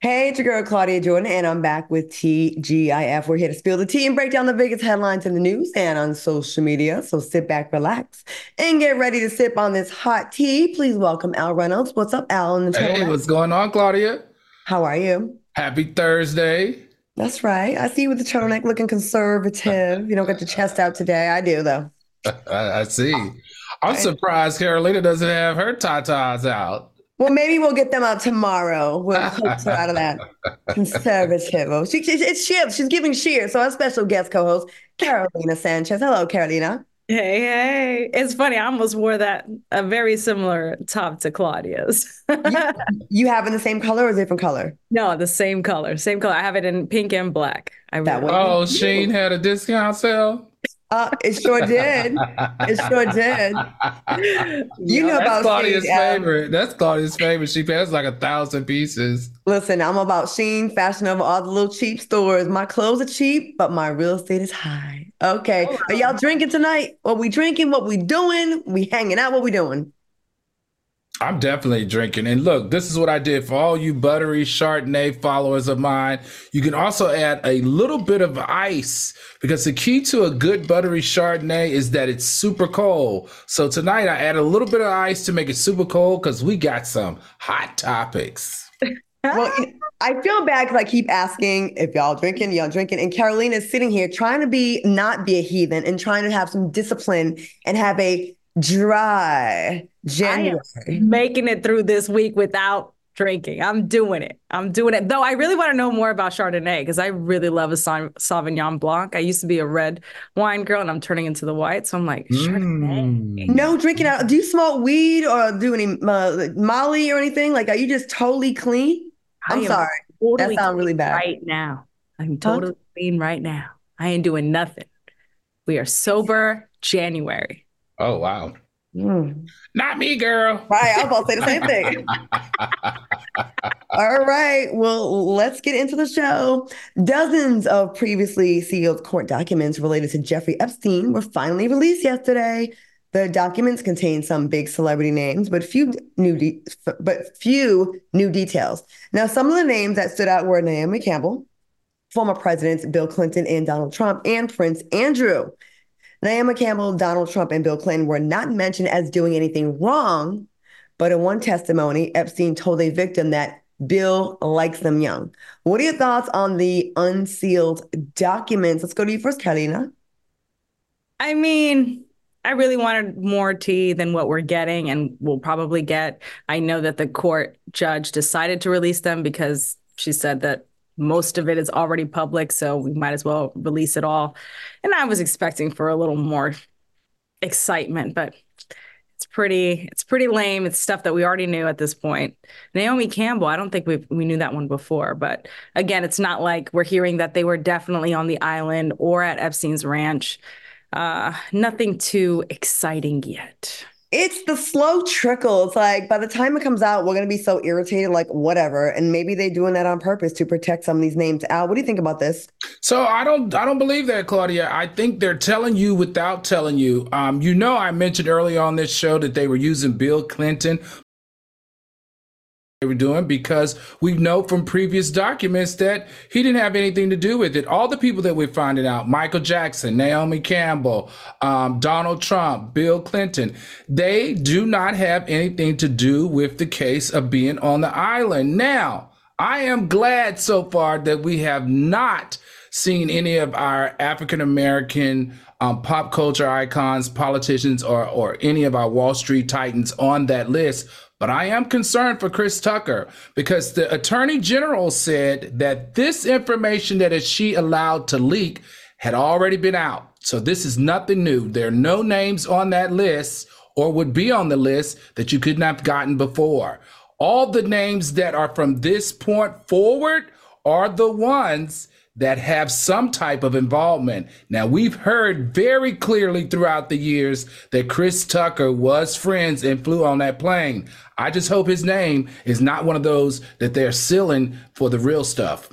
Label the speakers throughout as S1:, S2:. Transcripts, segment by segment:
S1: Hey, it's your girl Claudia Jordan, and I'm back with TGIF. We're here to spill the tea and break down the biggest headlines in the news and on social media. So sit back, relax, and get ready to sip on this hot tea. Please welcome Al Reynolds. What's up, Al? In
S2: the hey, what's going on, Claudia?
S1: How are you?
S2: Happy Thursday.
S1: That's right. I see you with the turtleneck looking conservative. You don't get the chest out today. I do, though.
S2: I, I see. I'm surprised Carolina doesn't have her tatas out.
S1: Well, maybe we'll get them out tomorrow. We'll coax her out of that conservative. Oh, she, it's Shiv. She's giving sheer. So our special guest co-host, Carolina Sanchez. Hello, Carolina.
S3: Hey, hey. It's funny. I almost wore that a very similar top to Claudia's.
S1: you, you have in the same color or different color?
S3: No, the same color. Same color. I have it in pink and black.
S2: I that oh, Shein had a discount sale.
S1: Uh, it sure did. It sure did.
S2: You know That's about Claudia's Shein, favorite. That's Claudia's favorite. She has like a thousand pieces.
S1: Listen, I'm about Shein, Fashion Nova, all the little cheap stores. My clothes are cheap, but my real estate is high. Okay. Oh, Are y'all drinking tonight? What we drinking? What we doing? We hanging out? What we doing?
S2: I'm definitely drinking. And look, this is what I did for all you buttery Chardonnay followers of mine. You can also add a little bit of ice because the key to a good buttery Chardonnay is that it's super cold. So tonight I add a little bit of ice to make it super cold because we got some hot topics.
S1: well, I feel bad because I keep asking if y'all drinking, y'all drinking, and Carolina is sitting here trying to be not be a heathen and trying to have some discipline and have a dry January.
S3: making it through this week without drinking. I'm doing it. I'm doing it. Though I really want to know more about Chardonnay because I really love a Sauvignon Blanc. I used to be a red wine girl and I'm turning into the white. So I'm like, Chardonnay.
S1: Mm. No drinking out. Do you smoke weed or do any uh, Molly or anything? Like, are you just totally clean? I'm sorry. Totally that sounds really bad.
S3: Right now. I'm totally huh? clean right now. I ain't doing nothing. We are sober January.
S2: Oh, wow. Mm. Not me, girl.
S1: Right. I was about to say the same thing. All right. Well, let's get into the show. Dozens of previously sealed court documents related to Jeffrey Epstein were finally released yesterday. The documents contain some big celebrity names, but few new de- but few new details. Now, some of the names that stood out were Naomi Campbell, former presidents Bill Clinton and Donald Trump, and Prince Andrew. Naomi Campbell, Donald Trump, and Bill Clinton were not mentioned as doing anything wrong, but in one testimony, Epstein told a victim that Bill likes them young. What are your thoughts on the unsealed documents? Let's go to you first, Carolina.
S3: I mean, I really wanted more tea than what we're getting and we'll probably get. I know that the court judge decided to release them because she said that most of it is already public, so we might as well release it all. And I was expecting for a little more excitement, but it's pretty it's pretty lame. It's stuff that we already knew at this point. Naomi Campbell, I don't think we we knew that one before, but again, it's not like we're hearing that they were definitely on the island or at Epstein's ranch. Uh, nothing too exciting yet
S1: it's the slow trickle. It's like by the time it comes out, we're gonna be so irritated, like whatever. And maybe they're doing that on purpose to protect some of these names. Al, what do you think about this?
S2: So I don't I don't believe that, Claudia. I think they're telling you without telling you. Um, you know, I mentioned early on this show that they were using Bill Clinton they were doing because we know from previous documents that he didn't have anything to do with it. All the people that we're finding out, Michael Jackson, Naomi Campbell, um, Donald Trump, Bill Clinton, they do not have anything to do with the case of being on the island. Now, I am glad so far that we have not seen any of our African American um, pop culture icons, politicians, or or any of our Wall Street titans on that list but I am concerned for Chris Tucker because the attorney general said that this information that she allowed to leak had already been out. So this is nothing new. There are no names on that list or would be on the list that you could not have gotten before. All the names that are from this point forward are the ones that have some type of involvement. Now, we've heard very clearly throughout the years that Chris Tucker was friends and flew on that plane. I just hope his name is not one of those that they're sealing for the real stuff.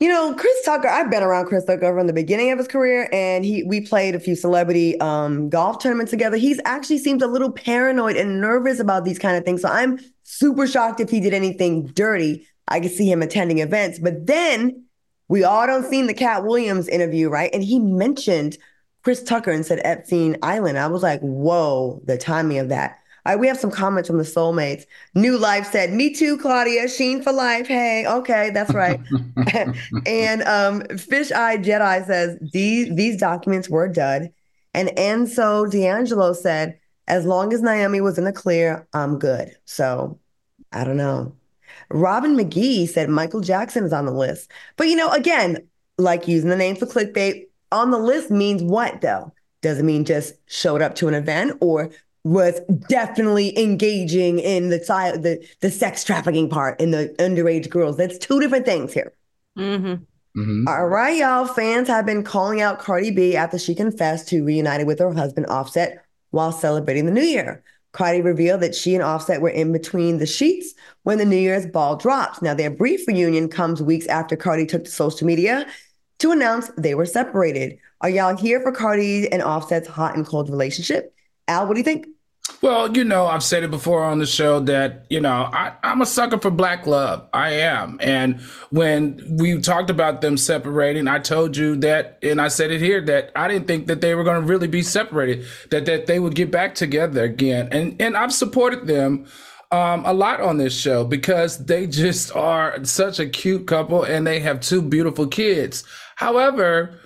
S1: You know, Chris Tucker, I've been around Chris Tucker from the beginning of his career and he we played a few celebrity um, golf tournaments together. He's actually seems a little paranoid and nervous about these kind of things. So I'm super shocked if he did anything dirty. I could see him attending events. But then we all don't seen the Katt Williams interview, right? And he mentioned Chris Tucker and said Epstein Island. I was like, whoa, the timing of that. All right, we have some comments from the soulmates. New Life said, "Me too, Claudia. Shein for life. Hey, okay, that's right." and um, Fish Eye Jedi says these these documents were dud. And Enzo D'Angelo said, "As long as Naomi was in the clear, I'm good." So, I don't know. Robin McGee said Michael Jackson is on the list, but you know, again, like using the name for clickbait, on the list means what though? Does it mean just showed up to an event or was definitely engaging in the the the sex trafficking part in the underage girls. That's two different things here. Mm-hmm. Mm-hmm. All right, y'all. Fans have been calling out Cardi B after she confessed to reunited with her husband Offset while celebrating the New Year. Cardi revealed that she and Offset were in between the sheets when the New Year's ball drops. Now, their brief reunion comes weeks after Cardi took to social media to announce they were separated. Are y'all here for Cardi and Offset's hot and cold relationship? Al, what do you think?
S2: Well, you know, I've said it before on the show that, you know, I, am a sucker for black love. I am. And when we talked about them separating, I told you that, and I said it here, that I didn't think that they were going to really be separated, that, that they would get back together again. And, and I've supported them um, a lot on this show because they just are such a cute couple and they have two beautiful kids. However,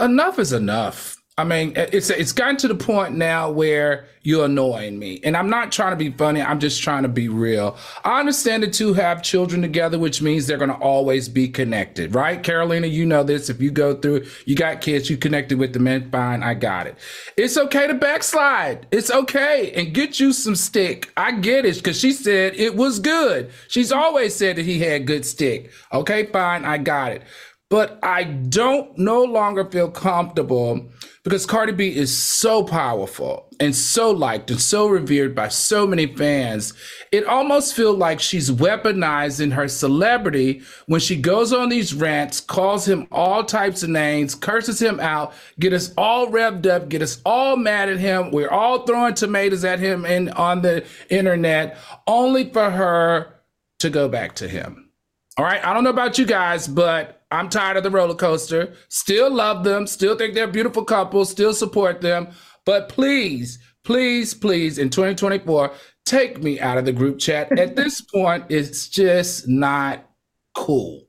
S2: enough is enough. I mean, it's it's gotten to the point now where you're annoying me, and I'm not trying to be funny. I'm just trying to be real. I understand the two have children together, which means they're going to always be connected, right? Carolina, you know this. If you go through, you got kids, you connected with the and fine, I got it. It's okay to backslide. It's okay, and get you some stick. I get it because she said it was good. She's always said that he had good stick. Okay, fine, I got it. But I don't no longer feel comfortable because Cardi B is so powerful and so liked and so revered by so many fans. It almost feels like she's weaponizing her celebrity when she goes on these rants, calls him all types of names, curses him out, get us all revved up, get us all mad at him. We're all throwing tomatoes at him and on the internet, only for her to go back to him. All right, I don't know about you guys, but I'm tired of the roller coaster. Still love them. Still think they're a beautiful couple. Still support them. But please, please, please, in 2024, take me out of the group chat. At this point, it's just not cool.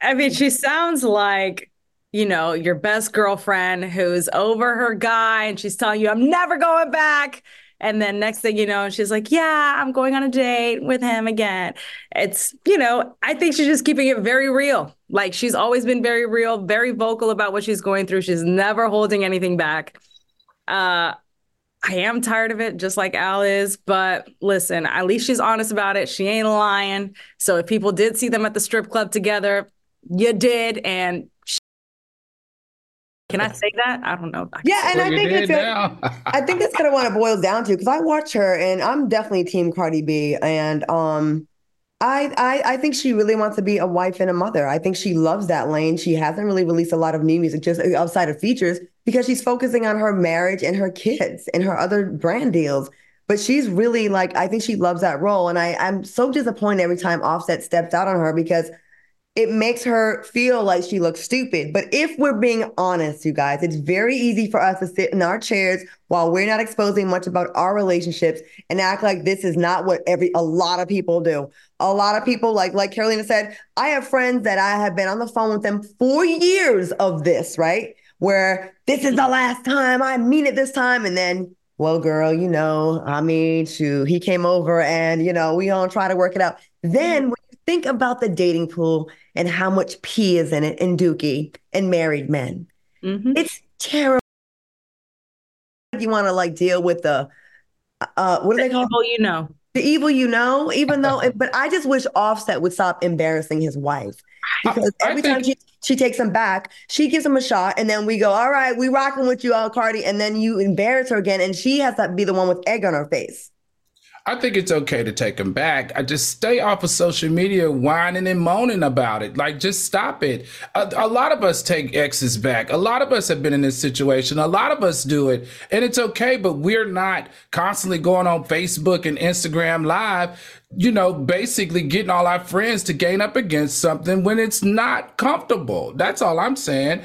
S3: I mean, she sounds like you know, your best girlfriend who's over her guy and she's telling you, I'm never going back. And then next thing you know, she's like, Yeah, I'm going on a date with him again. It's, you know, I think she's just keeping it very real. Like she's always been very real, very vocal about what she's going through. She's never holding anything back. Uh, I am tired of it, just like Al is. But listen, at least she's honest about it. She ain't lying. So if people did see them at the strip club together, you did. And can I say that? I don't know.
S1: yeah, and I think it's I think that's kind of what it boils down to because I watch her and I'm definitely team Cardi B and um I, I I think she really wants to be a wife and a mother. I think she loves that lane. She hasn't really released a lot of new music just outside of features because she's focusing on her marriage and her kids and her other brand deals. But she's really like I think she loves that role and I I'm so disappointed every time Offset steps out on her because it makes her feel like she looks stupid. But if we're being honest, you guys, it's very easy for us to sit in our chairs while we're not exposing much about our relationships and act like this is not what every a lot of people do. A lot of people, like like Carolina said, I have friends that I have been on the phone with them for years of this, right? Where this is the last time, I mean it this time, and then well, girl, you know, I mean, shoot, he came over and, you know, we all try to work it out. Then when think about the dating pool and how much pee is in it in Dookie and married men. Mm-hmm. It's terrible. You want to like deal with the uh what do the they call
S3: evil you know.
S1: The evil you know, even though but I just wish Offset would stop embarrassing his wife. Because every think... time she, she takes him back, she gives him a shot, and then we go, All right, we rocking with you, Al Cardi, and then you embarrass her again, and she has to be the one with egg on her face.
S2: I think it's okay to take them back. I just stay off of social media whining and moaning about it. Like, just stop it. A, a, lot of us take exes back. A lot of us have been in this situation. A lot of us do it, and it's okay. But we're not constantly going on Facebook and Instagram Live you know, basically getting all our friends to gain up against something when it's not comfortable. That's all I'm saying.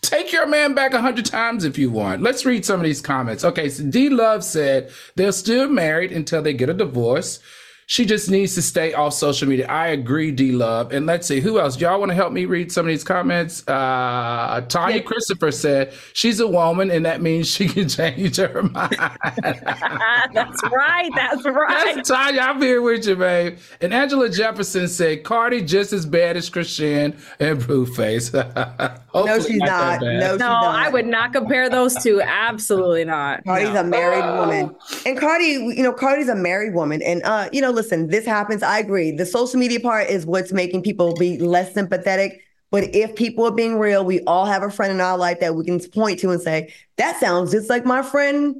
S2: Take your man back a hundred times if you want. Let's read some of these comments. Okay, so D Love said they're still married until they get a divorce. She just needs to stay off social media. I agree, D Love. And let's see, who else? Y'all want to help me read some of these comments? Uh, Tanya yeah. Christopher said she's a woman, and that means she can change her mind.
S3: that's right. That's right.
S2: That's Tanya. I'm here with you, babe. And Angela Jefferson said Cardi just as bad as Chrisean and Blueface.
S1: no, she's not. No,
S3: she's no, not. I would not compare those two. Absolutely not.
S1: Cardi's no. a married woman, and Cardi, you know, Cardi's a married woman, and uh, you know listen, this happens. I agree. The social media part is what's making people be less sympathetic. But if people are being real, we all have a friend in our life that we can point to and say, that sounds just like my friend,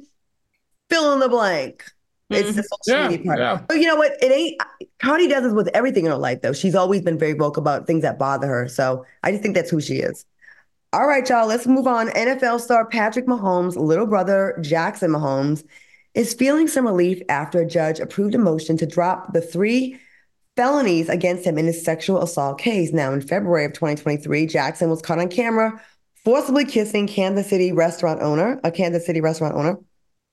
S1: fill in the blank. It's mm-hmm. the social yeah, media part. Yeah. But you know what? It ain't Cardi does this with everything in her life, though. She's always been very vocal about things that bother her. So I just think that's who she is. All right, y'all, let's move on. NFL star Patrick Mahomes' little brother, Jackson Mahomes, is feeling some relief after a judge approved a motion to drop the three felonies against him in his sexual assault case. Now, in February of 2023, Jackson was caught on camera forcibly kissing Kansas City restaurant owner, a Kansas City restaurant owner.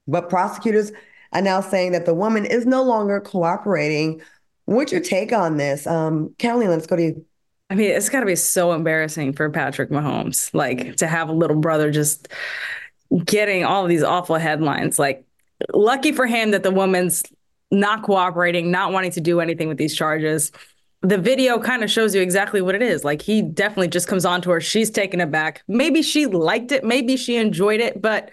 S1: But prosecutors are now saying that the woman is no longer cooperating. What's your take on this? Um, let's go to you.
S3: I mean, it's got to be so embarrassing for Patrick Mahomes, like to have a little brother just getting all of these awful headlines. Like, lucky for him that the woman's not cooperating, not wanting to do anything with these charges. The video kind of shows you exactly what it is. Like he definitely just comes on to her. She's taken it back. Maybe she liked it. Maybe she enjoyed it. But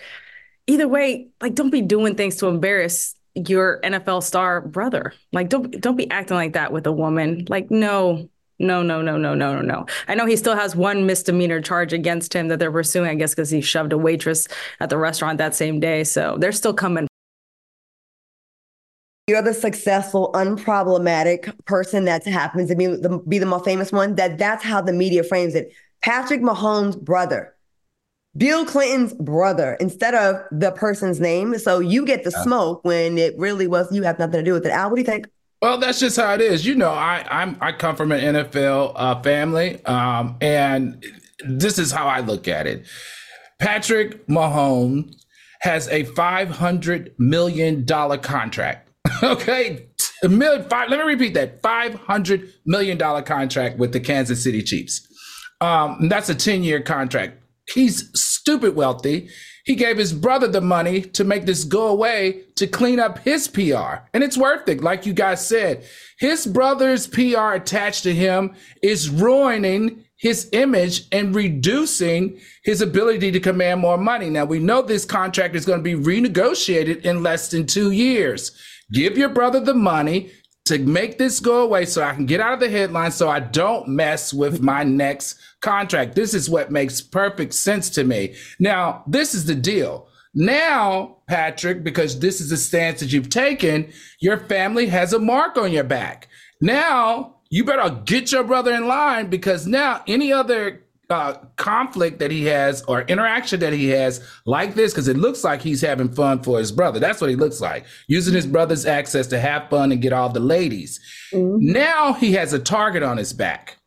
S3: either way, like don't be doing things to embarrass your NFL star brother. Like don't don't be acting like that with a woman. Like no, no, no, no, no, no, no, no. I know he still has one misdemeanor charge against him that they're pursuing, I guess, because he shoved a waitress at the restaurant that same day. So they're still coming
S1: you're the successful, unproblematic person that happens to be the, be the most famous one, that that's how the media frames it. Patrick Mahomes' brother, Bill Clinton's brother, instead of the person's name. So you get the smoke when it really was, you have nothing to do with it. Al, what do you think?
S2: Well, that's just how it is. You know, I I'm I come from an NFL uh, family, um, and this is how I look at it. Patrick Mahomes has a five hundred million dollar contract okay, a million five. Let me repeat that: five hundred million dollar contract with the Kansas City Chiefs. Um, that's a ten year contract. He's stupid wealthy. He gave his brother the money to make this go away to clean up his PR, and it's worth it. Like you guys said, his brother's PR attached to him is ruining his image and reducing his ability to command more money. Now, we know this contract is going to be renegotiated in less than two years. Give your brother the money to make this go away so I can get out of the headlines so I don't mess with my next contract. This is what makes perfect sense to me. Now, this is the deal. Now, Patrick, because this is the stance that you've taken, your family has a mark on your back. Now, you better get your brother in line because now any other uh, conflict that he has or interaction that he has like this because it looks like he's having fun for his brother. That's what he looks like, using his brother's access to have fun and get all the ladies. Mm-hmm. Now he has a target on his back.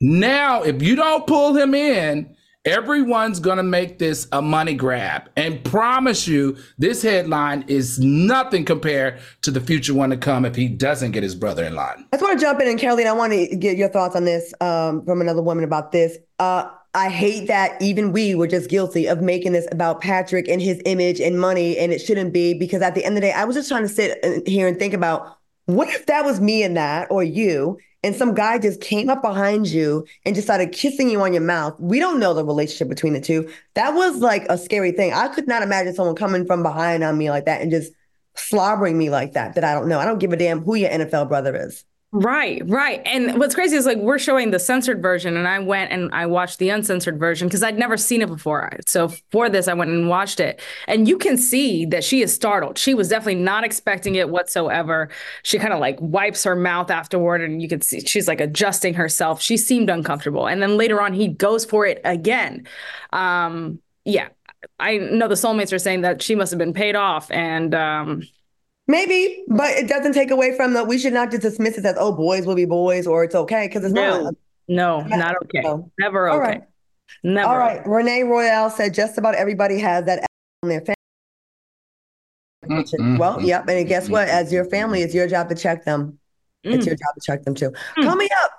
S2: Now, if you don't pull him in, everyone's going to make this a money grab and promise you this headline is nothing compared to the future one to come if he doesn't get his brother in line.
S1: I just want to jump in and Caroline, I want to get your thoughts on this um, from another woman about this. Uh, I hate that even we were just guilty of making this about Patrick and his image and money, and it shouldn't be because at the end of the day, I was just trying to sit here and think about what if that was me and that or you, and some guy just came up behind you and just started kissing you on your mouth. We don't know the relationship between the two. That was like a scary thing. I could not imagine someone coming from behind on me like that and just slobbering me like that, that I don't know. I don't give a damn who your NFL brother is.
S3: Right, right. And what's crazy is like we're showing the censored version, and I went and I watched the uncensored version because I'd never seen it before. So for this, I went and watched it. And you can see that she is startled. She was definitely not expecting it whatsoever. She kind of like wipes her mouth afterward, and you can see she's like adjusting herself. She seemed uncomfortable. And then later on, he goes for it again. Um, yeah. I know the soulmates are saying that she must have been paid off and um
S1: Maybe, but it doesn't take away from that. We should not just dismiss it as, oh, boys will be boys or it's okay because it's
S3: no,
S1: not.
S3: No, not okay. No. Never okay. All right. Never.
S1: All right. Renee Royale said just about everybody has that on their family. Mm-hmm. Well, yep. And guess what? As your family, it's your job to check them. Mm. It's your job to check them too. Mm. Coming up,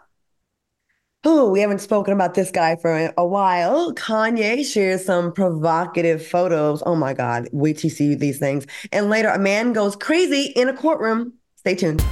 S1: Oh, we haven't spoken about this guy for a while. Kanye shares some provocative photos. Oh my God, wait till you see these things. And later, a man goes crazy in a courtroom. Stay tuned.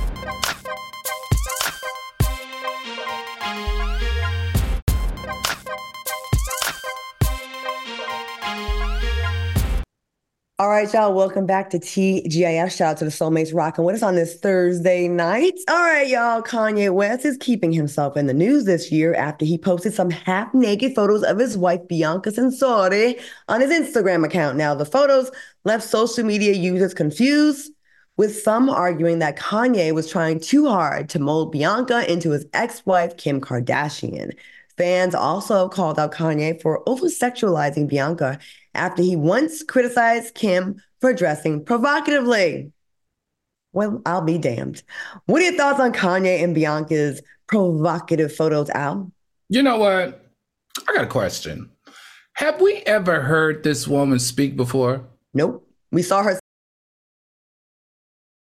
S1: All right, y'all. Welcome back to TGIF. Shout out to the Soulmates rocking with us on this Thursday night. All right, y'all. Kanye West is keeping himself in the news this year after he posted some half naked photos of his wife, Bianca Censori, on his Instagram account. Now, the photos left social media users confused, with some arguing that Kanye was trying too hard to mold Bianca into his ex wife, Kim Kardashian. Fans also called out Kanye for over sexualizing Bianca after he once criticized Kim for dressing provocatively. Well, I'll be damned. What are your thoughts on Kanye and Bianca's provocative photos, Al?
S2: You know what? I got a question. Have we ever heard this woman speak before?
S1: Nope. We saw her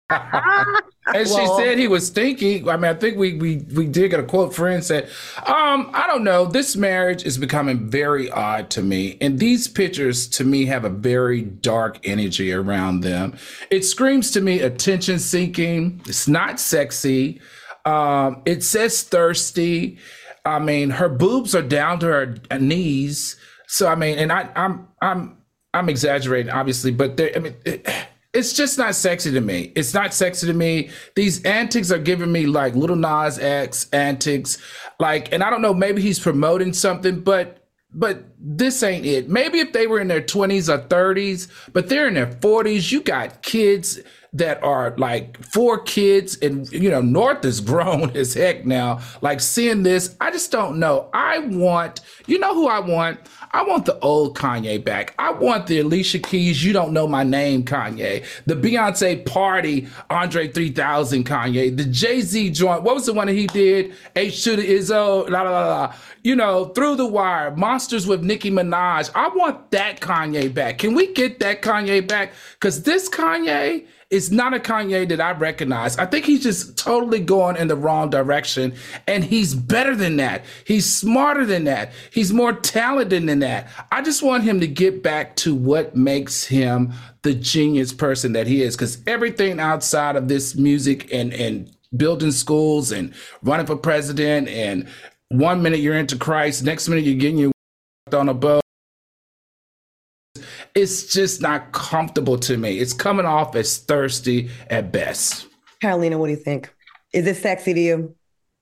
S2: and she said he was stinky. I mean, I think we we we did get a quote. Friend said, um, I don't know. This marriage is becoming very odd to me, and these pictures to me have a very dark energy around them. It screams to me attention seeking. It's not sexy. Um, it says thirsty. I mean, her boobs are down to her knees. So I mean, and I, I'm I'm I'm exaggerating, obviously, but there. I mean. It, it's just not sexy to me. It's not sexy to me. These antics are giving me like Lil Nas X antics, like, and I don't know, maybe he's promoting something, but but this ain't it. Maybe if they were in their 20s or 30s, but they're in their 40s, you got kids that are like four kids and you know north is grown as heck now like seeing this i just don't know i want you know who i want I want the old Kanye back. I want the Alicia Keys, you don't know my name, Kanye. The Beyonce Party, Andre 3000 Kanye. The Jay Z joint. What was the one that he did? H to the Izzo, la la la. You know, Through the Wire, Monsters with Nicki Minaj. I want that Kanye back. Can we get that Kanye back? Because this Kanye is not a Kanye that I recognize. I think he's just totally going in the wrong direction. And he's better than that. He's smarter than that. He's more talented than that. I just want him to get back to what makes him the genius person that he is. Because everything outside of this music and, and building schools and running for president and one minute you're into Christ, next minute you're getting your on a boat it's just not comfortable to me. It's coming off as thirsty at best.
S1: Carolina, what do you think? Is it sexy to you?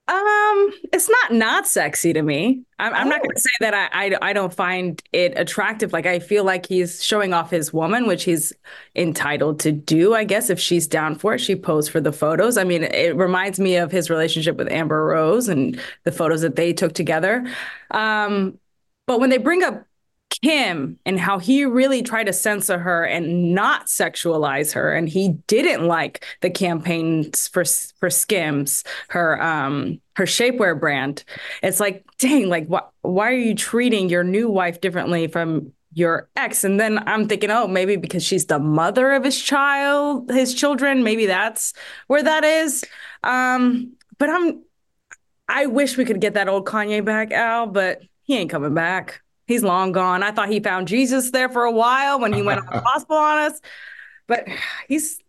S3: Um, it's not not sexy to me. I'm, I'm not going to say that I, I I don't find it attractive. Like I feel like he's showing off his woman, which he's entitled to do. I guess if she's down for it, she posed for the photos. I mean, it reminds me of his relationship with Amber Rose and the photos that they took together. Um, but when they bring up Kim and how he really tried to censor her and not sexualize her, and he didn't like the campaigns for for Skims, her um her shapewear brand. It's like, dang, like what? Why are you treating your new wife differently from your ex? And then I'm thinking, oh, maybe because she's the mother of his child, his children. Maybe that's where that is. Um, but I'm. I wish we could get that old Kanye back, Al, but he ain't coming back. He's long gone. I thought he found Jesus there for a while when he went on the gospel on us, but he's.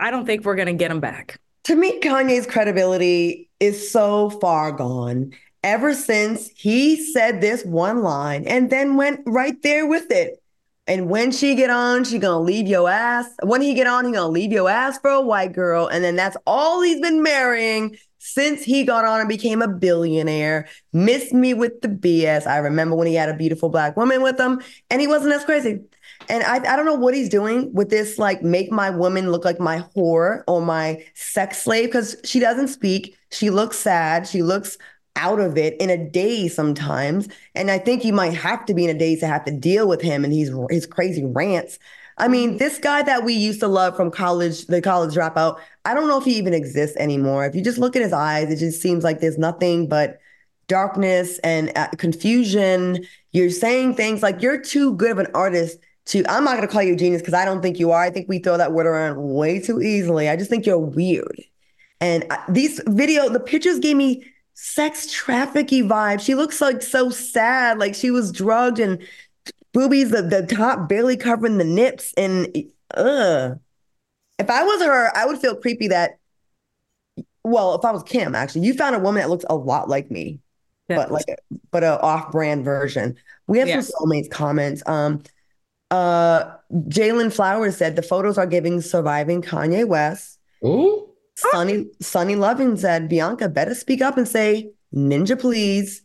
S3: I don't think we're gonna get him back.
S1: To me, Kanye's credibility is so far gone. Ever since he said this one line and then went right there with it. And when she get on, she gonna leave your ass. When he get on, he gonna leave your ass for a white girl. And then that's all he's been marrying since he got on and became a billionaire. Miss me with the BS. I remember when he had a beautiful black woman with him and he wasn't as crazy. And I, I don't know what he's doing with this, like, make my woman look like my whore or my sex slave, because she doesn't speak. She looks sad. She looks out of it in a day sometimes. And I think you might have to be in a daze to have to deal with him and his his crazy rants. I mean, this guy that we used to love from college, the college dropout, I don't know if he even exists anymore. If you just look at his eyes, it just seems like there's nothing but darkness and uh, confusion. You're saying things like you're too good of an artist to, I'm not going to call you a genius because I don't think you are. I think we throw that word around way too easily. I just think you're weird. And uh, these video, the pictures gave me sex trafficking vibe. She looks like so sad, like she was drugged and boobies, the, the top barely covering the nips. And uh if I was her, I would feel creepy that well, if I was Kim, actually, you found a woman that looks a lot like me, yeah. but like a, but a off-brand version. We have some soulmates comments. Um uh Jalen Flowers said the photos are giving surviving Kanye West.
S2: Ooh.
S1: Sunny Sunny Loving said, Bianca better speak up and say, Ninja, please.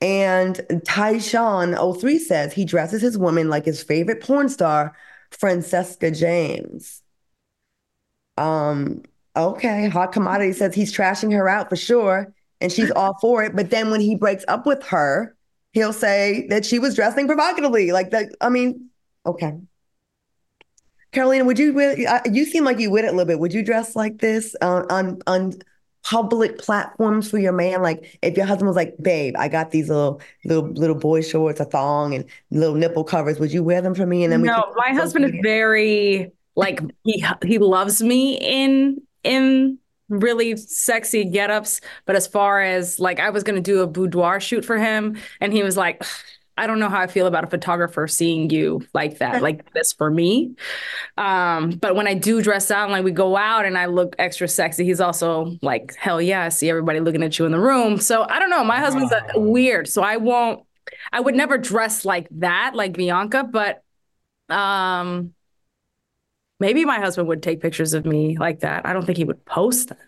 S1: And Tyshawn 03 says he dresses his woman like his favorite porn star, Francesca James. Um, okay. Hot Commodity says he's trashing her out for sure, and she's all for it. But then when he breaks up with her, he'll say that she was dressing provocatively. Like that, I mean, okay. Carolina, would you you seem like you would it a little bit? Would you dress like this uh, on on public platforms for your man? Like if your husband was like, "Babe, I got these little little little boy shorts, a thong, and little nipple covers. Would you wear them for me?" And then we
S3: no, my husband is very like he he loves me in in really sexy get-ups but as far as like i was going to do a boudoir shoot for him and he was like I don't know how I feel about a photographer seeing you like that, like this for me. Um, but when I do dress out and like we go out and I look extra sexy, he's also like, hell yeah, I see everybody looking at you in the room. So I don't know. My husband's wow. weird. So I won't, I would never dress like that, like Bianca, but um maybe my husband would take pictures of me like that. I don't think he would post them.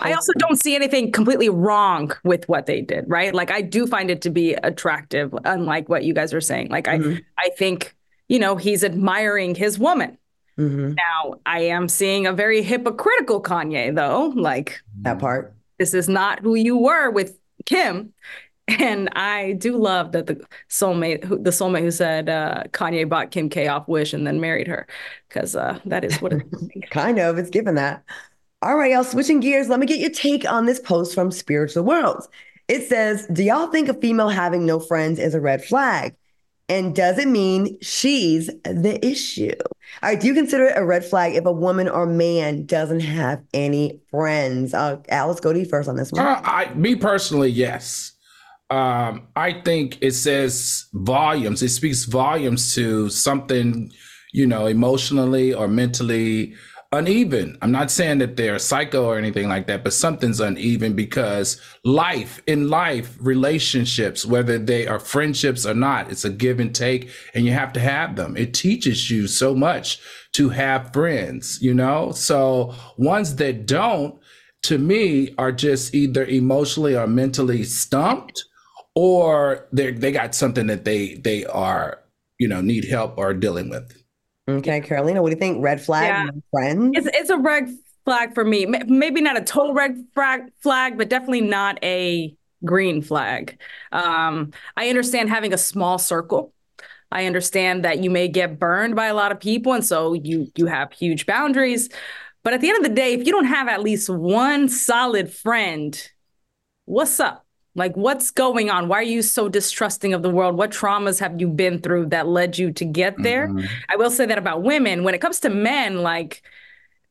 S3: I also don't see anything completely wrong with what they did, right? Like I do find it to be attractive, unlike what you guys are saying. Like mm-hmm. I, I think, you know, he's admiring his woman. Mm-hmm. Now I am seeing a very hypocritical Kanye, though. Like
S1: that part.
S3: This is not who you were with Kim. And I do love that the soulmate, the soulmate who said uh, Kanye bought Kim K off Wish and then married her, because uh, that is what it
S1: kind of. It's given that. All right, y'all, switching gears, let me get your take on this post from Spiritual Worlds. It says, Do y'all think a female having no friends is a red flag? And does it mean she's the issue? All right, do you consider it a red flag if a woman or man doesn't have any friends? Uh, Alice, go to you first on this one.
S2: Uh, I, me personally, yes. Um, I think it says volumes. It speaks volumes to something, you know, emotionally or mentally uneven. I'm not saying that they're psycho or anything like that, but something's uneven because life, in life, relationships, whether they are friendships or not, it's a give and take, and you have to have them. It teaches you so much to have friends, you know? So ones that don't, to me, are just either emotionally or mentally stumped or they they got something that they they are, you know, need help or dealing with.
S1: Okay, Carolina, what do you think? Red flag, yeah. friends?
S3: It's, it's a red flag for me. Maybe not a total red flag, flag but definitely not a green flag. Um, I understand having a small circle. I understand that you may get burned by a lot of people, and so you you have huge boundaries. But at the end of the day, if you don't have at least one solid friend, what's up? Like, what's going on? Why are you so distrusting of the world? What traumas have you been through that led you to get there? Mm-hmm. I will say that about women. When it comes to men, like,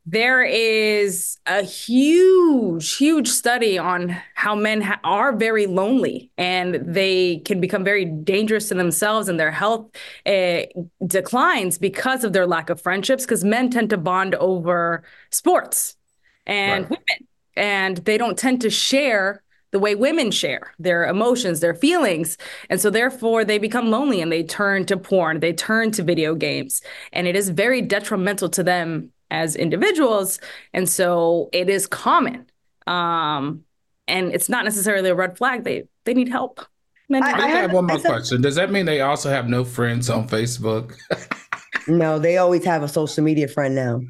S3: there is a huge, huge study on how men ha- are very lonely and they can become very dangerous to themselves and their health uh, declines because of their lack of friendships. Because men tend to bond over sports and right. women, and they don't tend to share the way women share their emotions, their feelings. And so therefore they become lonely and they turn to porn, they turn to video games. And it is very detrimental to them as individuals. And so it is common. Um, and it's not necessarily a red flag. They they need help.
S2: I, I, have one more question. Does that mean they also have no friends on Facebook?
S1: no, they always have a social media friend now.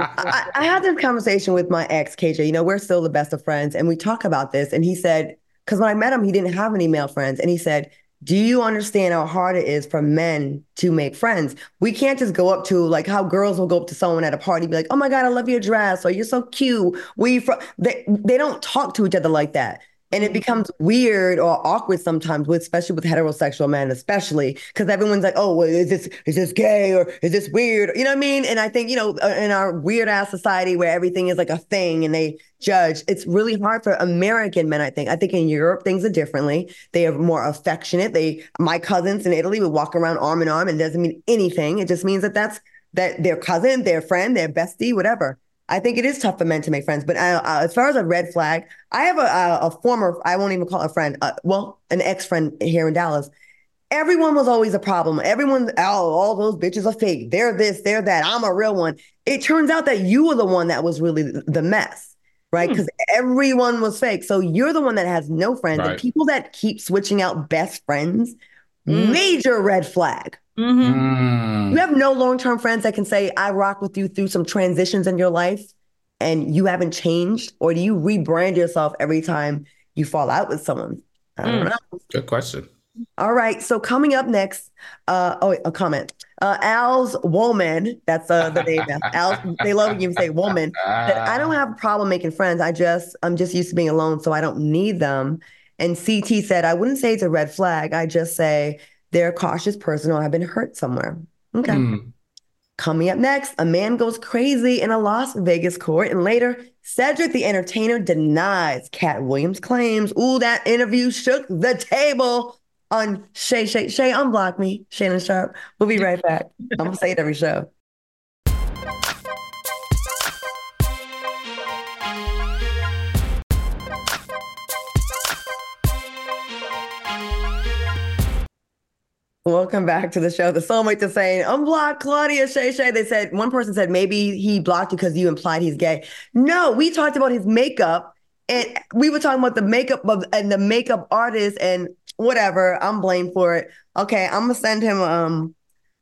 S1: I, I had this conversation with my ex, KJ. You know, we're still the best of friends, and we talk about this. And he said, because when I met him, he didn't have any male friends, and he said, do you understand how hard it is for men to make friends? We can't just go up to like how girls will go up to someone at a party, be like, "Oh my god, I love your dress," or "You're so cute." We they they don't talk to each other like that and it becomes weird or awkward sometimes with especially with heterosexual men especially because everyone's like oh well, is this is this gay or is this weird? You know what i mean? And i think you know uh, in our weird ass society where everything is like a thing and they judge it's really hard for american men i think. I think in europe things are differently. They are more affectionate. They my cousins in italy would walk around arm in arm and it doesn't mean anything. It just means that that's that their cousin their friend their bestie whatever I think it is tough for men to make friends. But uh, uh, as far as a red flag, I have a, a, a former, I won't even call it a friend, uh, well, an ex friend here in Dallas. Everyone was always a problem. Everyone, oh, all those bitches are fake. They're this, they're that. I'm a real one. It turns out that you were the one that was really the mess, right? Because hmm. everyone was fake. So you're the one that has no friends. Right. And people that keep switching out best friends, mm. major red flag. Mm-hmm. Mm. You have no long term friends that can say, I rock with you through some transitions in your life and you haven't changed? Or do you rebrand yourself every time you fall out with someone? I don't mm. know.
S2: Good question.
S1: All right. So coming up next, uh, oh, a comment. Uh, Al's woman, that's uh, the name. Al, they love when you say woman. That I don't have a problem making friends. I just, I'm just used to being alone, so I don't need them. And CT said, I wouldn't say it's a red flag. I just say they're a cautious person or have been hurt somewhere. Okay. Mm. Coming up next, a man goes crazy in a Las Vegas court, and later, Cedric the Entertainer denies Katt Williams' claims. Ooh, that interview shook the table on Shay Shay Shay. Unblock me, Shannon Sharpe. We'll be right back. I'm gonna say it every show. Welcome back to the show. The soulmate is saying, unblock Claudia Shay Shay. They said, one person said, maybe he blocked you because you implied he's gay. No, we talked about his makeup and we were talking about the makeup of and the makeup artist and whatever. I'm blamed for it. Okay, I'm gonna send him um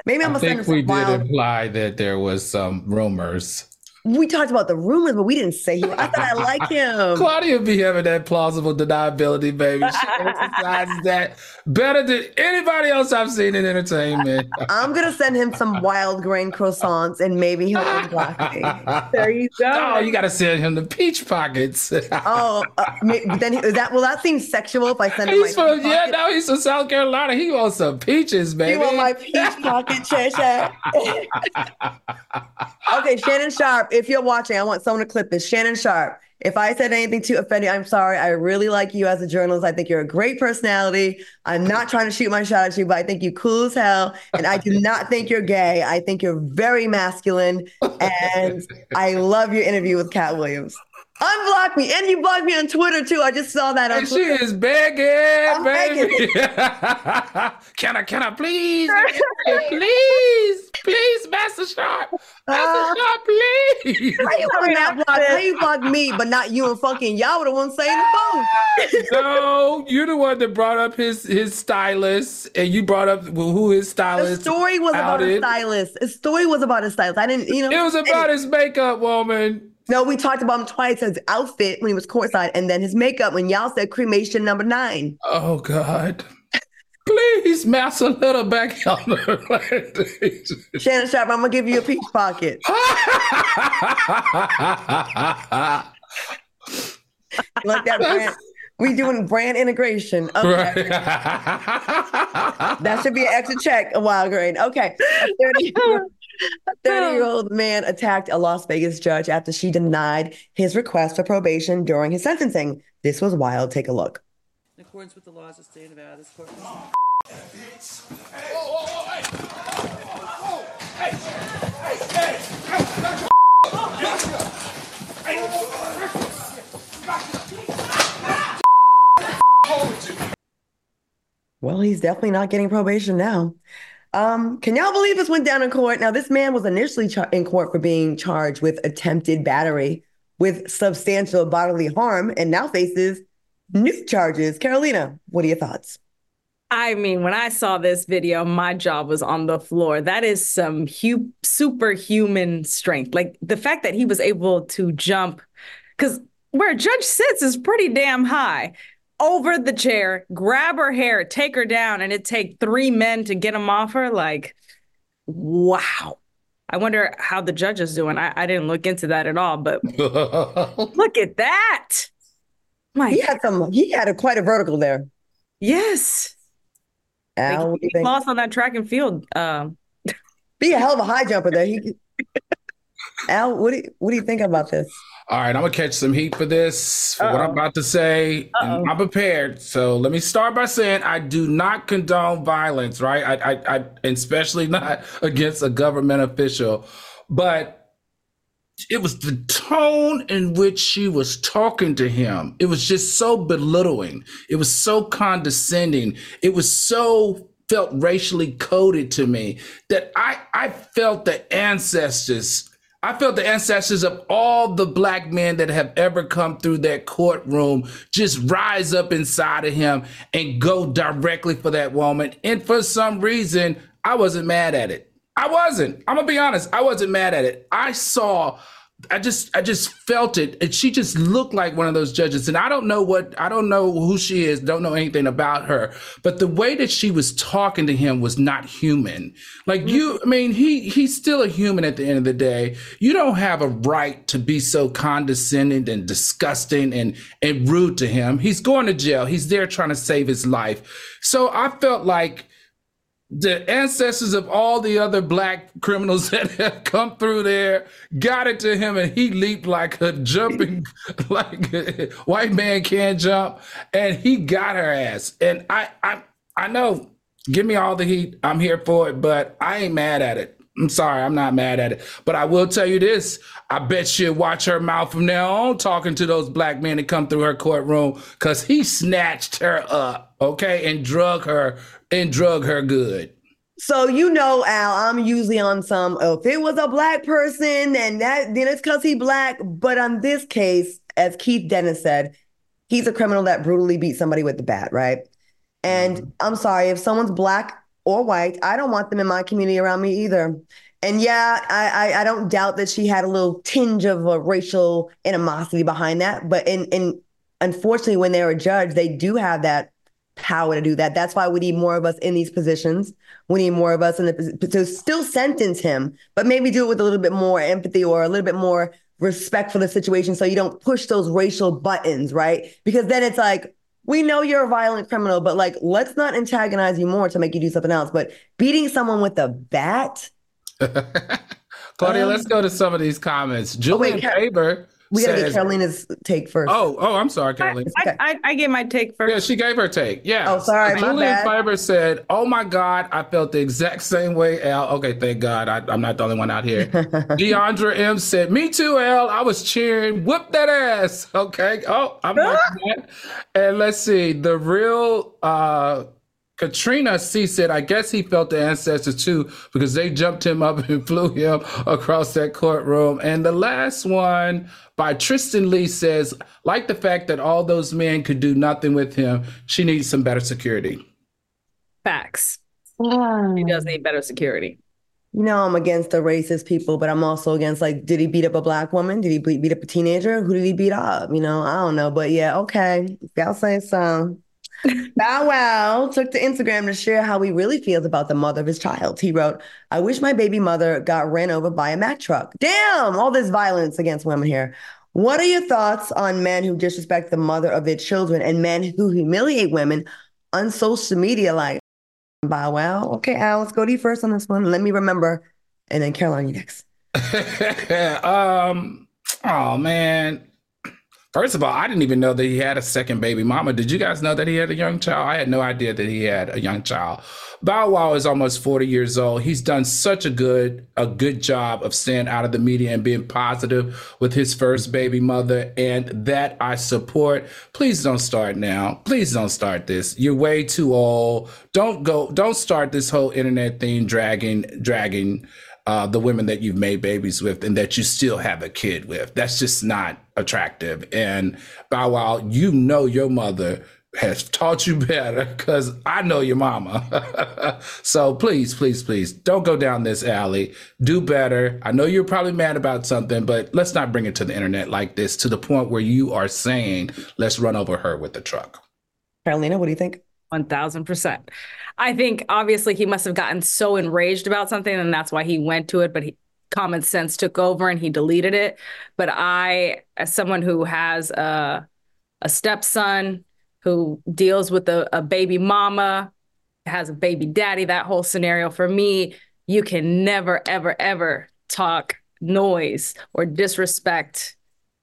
S1: maybe I'm gonna
S2: think
S1: send him
S2: we did imply that there was some rumors
S1: we talked about the rumors, but we didn't say. I thought I like him.
S2: Claudia be having that plausible deniability, baby. She emphasizes that better than anybody else I've seen in entertainment.
S1: I'm gonna send him some wild grain croissants, and maybe he'll unblock me. There you go.
S2: Oh, you gotta send him the peach pockets.
S1: oh, uh, then is that will that seem sexual if I send him
S2: he's from, Yeah, no, he's from South Carolina. He wants some peaches, baby.
S1: You want my peach pocket, Cheshire? okay, Shannon Sharpe if you're watching, I want someone to clip this. Shannon Sharpe. If I said anything to offend you, I'm sorry. I really like you as a journalist. I think you're a great personality. I'm not trying to shoot my shot at you, but I think you cool as hell. And I do not think you're gay. I think you're very masculine. And I love your interview with Katt Williams. Unblock me. And you blocked me on Twitter too. I just saw that on
S2: and
S1: Twitter.
S2: She is begging, I'm baby. can I, can I please? please, please, Master Sharpe. Master uh, Sharpe, please.
S1: How you block, how you block me, but not you and fucking y'all were the ones saying the
S2: phone? no, you're the one that brought up his his stylist, and you brought up who his stylist.
S1: The story was about a stylist. The story was about a stylist. I didn't, you know.
S2: It was about his makeup woman.
S1: No, we talked about him twice. His outfit when he was courtside, and then his makeup when y'all said cremation number nine.
S2: Oh God. Please mass a little back on the
S1: Shannon Sharpe, I'm gonna give you a peach pocket. like that brand. We doing brand integration. Okay. Right. that should be an extra check, a wild grain. Okay. 30 a 30 year old man attacked a Las Vegas judge after she denied his request for probation during his sentencing. This was wild. Take a look.
S4: In accordance with the laws of the state of Nevada, this court. Oh, hey. Hey.
S1: Well, he's definitely not getting probation now. Um, can y'all believe this went down in court? Now, this man was initially char- in court for being charged with attempted battery with substantial bodily harm and now faces new charges. Carolina, what are your thoughts?
S3: I mean, when I saw this video, my jaw was on the floor. That is some hu- superhuman strength. Like the fact that he was able to jump, because where a judge sits is pretty damn high, over the chair, grab her hair, take her down, and it take three men to get him off her. Like, wow. I wonder how the judge is doing. I, I didn't look into that at all, but look at that.
S1: My he had some. He had a quite a vertical there.
S3: Yes. Al, like, he lost on that track and field. Um,
S1: Be a hell of a high jumper there. He, Al, what do you, what do you think about this?
S2: All right, I'm gonna catch some heat for this. For what I'm about to say, I'm prepared. So let me start by saying I do not condone violence, right? I, I, I especially not against a government official, but it was the tone in which she was talking to him. It was just so belittling. It was so condescending. It was so felt racially coded to me that I I felt the ancestors I felt the ancestors of all the black men that have ever come through that courtroom just rise up inside of him and go directly for that woman. And for some reason, I wasn't mad at it. I wasn't. I'm gonna be honest. I wasn't mad at it. I saw I just I just felt it. And she just looked like one of those judges. And I don't know what I don't know who she is, don't know anything about her. But the way that she was talking to him was not human. Like you, I mean, he he's still a human at the end of the day. You don't have a right to be so condescending and disgusting and and rude to him. He's going to jail. He's there trying to save his life. So I felt like the ancestors of all the other black criminals that have come through there got it to him and he leaped like a jumping like a white man can't jump and he got her ass. And i i i know give me all the heat i'm here for it but i ain't mad at it. I'm sorry i'm not mad at it. But i will tell you this i bet she'll watch her mouth from now on talking to those black men that come through her courtroom because he snatched her up okay and drug her and drug her good.
S1: So you know, Al, I'm usually on some. Oh, if it was a black person, and that then it's because he black. But on this case, as Keith Dennis said, he's a criminal that brutally beat somebody with the bat, right? And mm-hmm. I'm sorry if someone's black or white, I don't want them in my community around me either. And yeah, I, I, I don't doubt that she had a little tinge of a racial animosity behind that. But in in unfortunately, when they're a judge, they do have that power to do that. That's why we need more of us in these positions. We need more of us in the to still sentence him, but maybe do it with a little bit more empathy or a little bit more respect for the situation so you don't push those racial buttons, right? Because then it's like, we know you're a violent criminal, but like, let's not antagonize you more to make you do something else. But beating someone with a bat.
S2: Claudia, um, let's go to some of these comments. Julian oh, wait, Faber
S1: we gotta get Carolina's take first.
S2: Oh, oh, I'm sorry, Carolina.
S3: I, I, I, gave my take first.
S2: Yeah, she gave her take. Yeah.
S1: Oh, sorry.
S2: Julian Fiber said, "Oh my God, I felt the exact same way." Al, okay, thank God, I, am not the only one out here. Deandra M said, "Me too, Al. I was cheering. Whoop that ass." Okay. Oh, I'm not that. And let's see, the real. uh Katrina C said, I guess he felt the ancestors too because they jumped him up and flew him across that courtroom. And the last one by Tristan Lee says, like the fact that all those men could do nothing with him, she needs some better security.
S3: Facts. Hmm. Yeah. He does need better security.
S1: You know, I'm against the racist people, but I'm also against like, did he beat up a black woman? Did he beat up a teenager? Who did he beat up? You know, I don't know. But yeah, okay. Y'all say so. Bow Wow took to Instagram to share how he really feels about the mother of his child. He wrote, I wish my baby mother got ran over by a Mack truck. Damn, all this violence against women here. What are your thoughts on men who disrespect the mother of their children and men who humiliate women on social media like Bow Wow? Okay, Al, let's go to you first on this one. Let me remember. And then Caroline, you next.
S2: um, oh man. First of all, I didn't even know that he had a second baby mama. Did you guys know that he had a young child? I had no idea that he had a young child. Bow Wow is almost 40 years old. He's done such a good a good job of staying out of the media and being positive with his first baby mother and that I support. Please don't start now. Please don't start this. You're way too old. Don't go don't start this whole internet thing dragging dragging uh, the women that you've made babies with and that you still have a kid with. That's just not attractive. And Bow Wow, you know your mother has taught you better because I know your mama. so please, please, please don't go down this alley. Do better. I know you're probably mad about something, but let's not bring it to the internet like this to the point where you are saying, let's run over her with the truck.
S1: Carolina, what do you think?
S3: 1000%. I think obviously he must have gotten so enraged about something and that's why he went to it, but he, common sense took over and he deleted it. But I, as someone who has a, a stepson who deals with a, a baby mama, has a baby daddy, that whole scenario for me, you can never, ever, ever talk noise or disrespect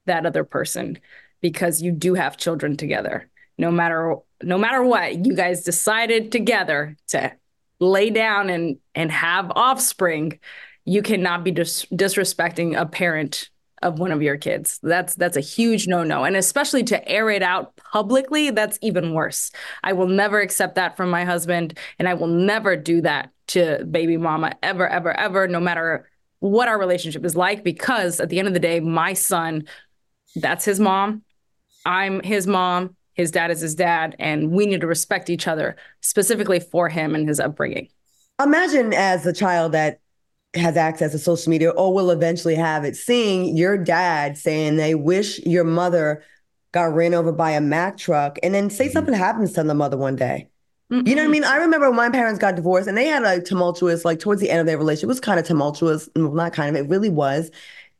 S3: that other person because you do have children together no matter no matter what, you guys decided together to lay down and and have offspring, you cannot be dis- disrespecting a parent of one of your kids. That's that's a huge no-no. And especially to air it out publicly, that's even worse. I will never accept that from my husband and I will never do that to baby mama ever ever ever no matter what our relationship is like because at the end of the day my son that's his mom. I'm his mom his dad is his dad, and we need to respect each other specifically for him and his upbringing.
S1: Imagine as a child that has access to social media or will eventually have it, seeing your dad saying they wish your mother got ran over by a Mack truck, and then say mm-hmm. something happens to the mother one day. Mm-hmm. You know what I mean? I remember when my parents got divorced and they had a tumultuous, like towards the end of their relationship, it was kind of tumultuous, not kind of, it really was.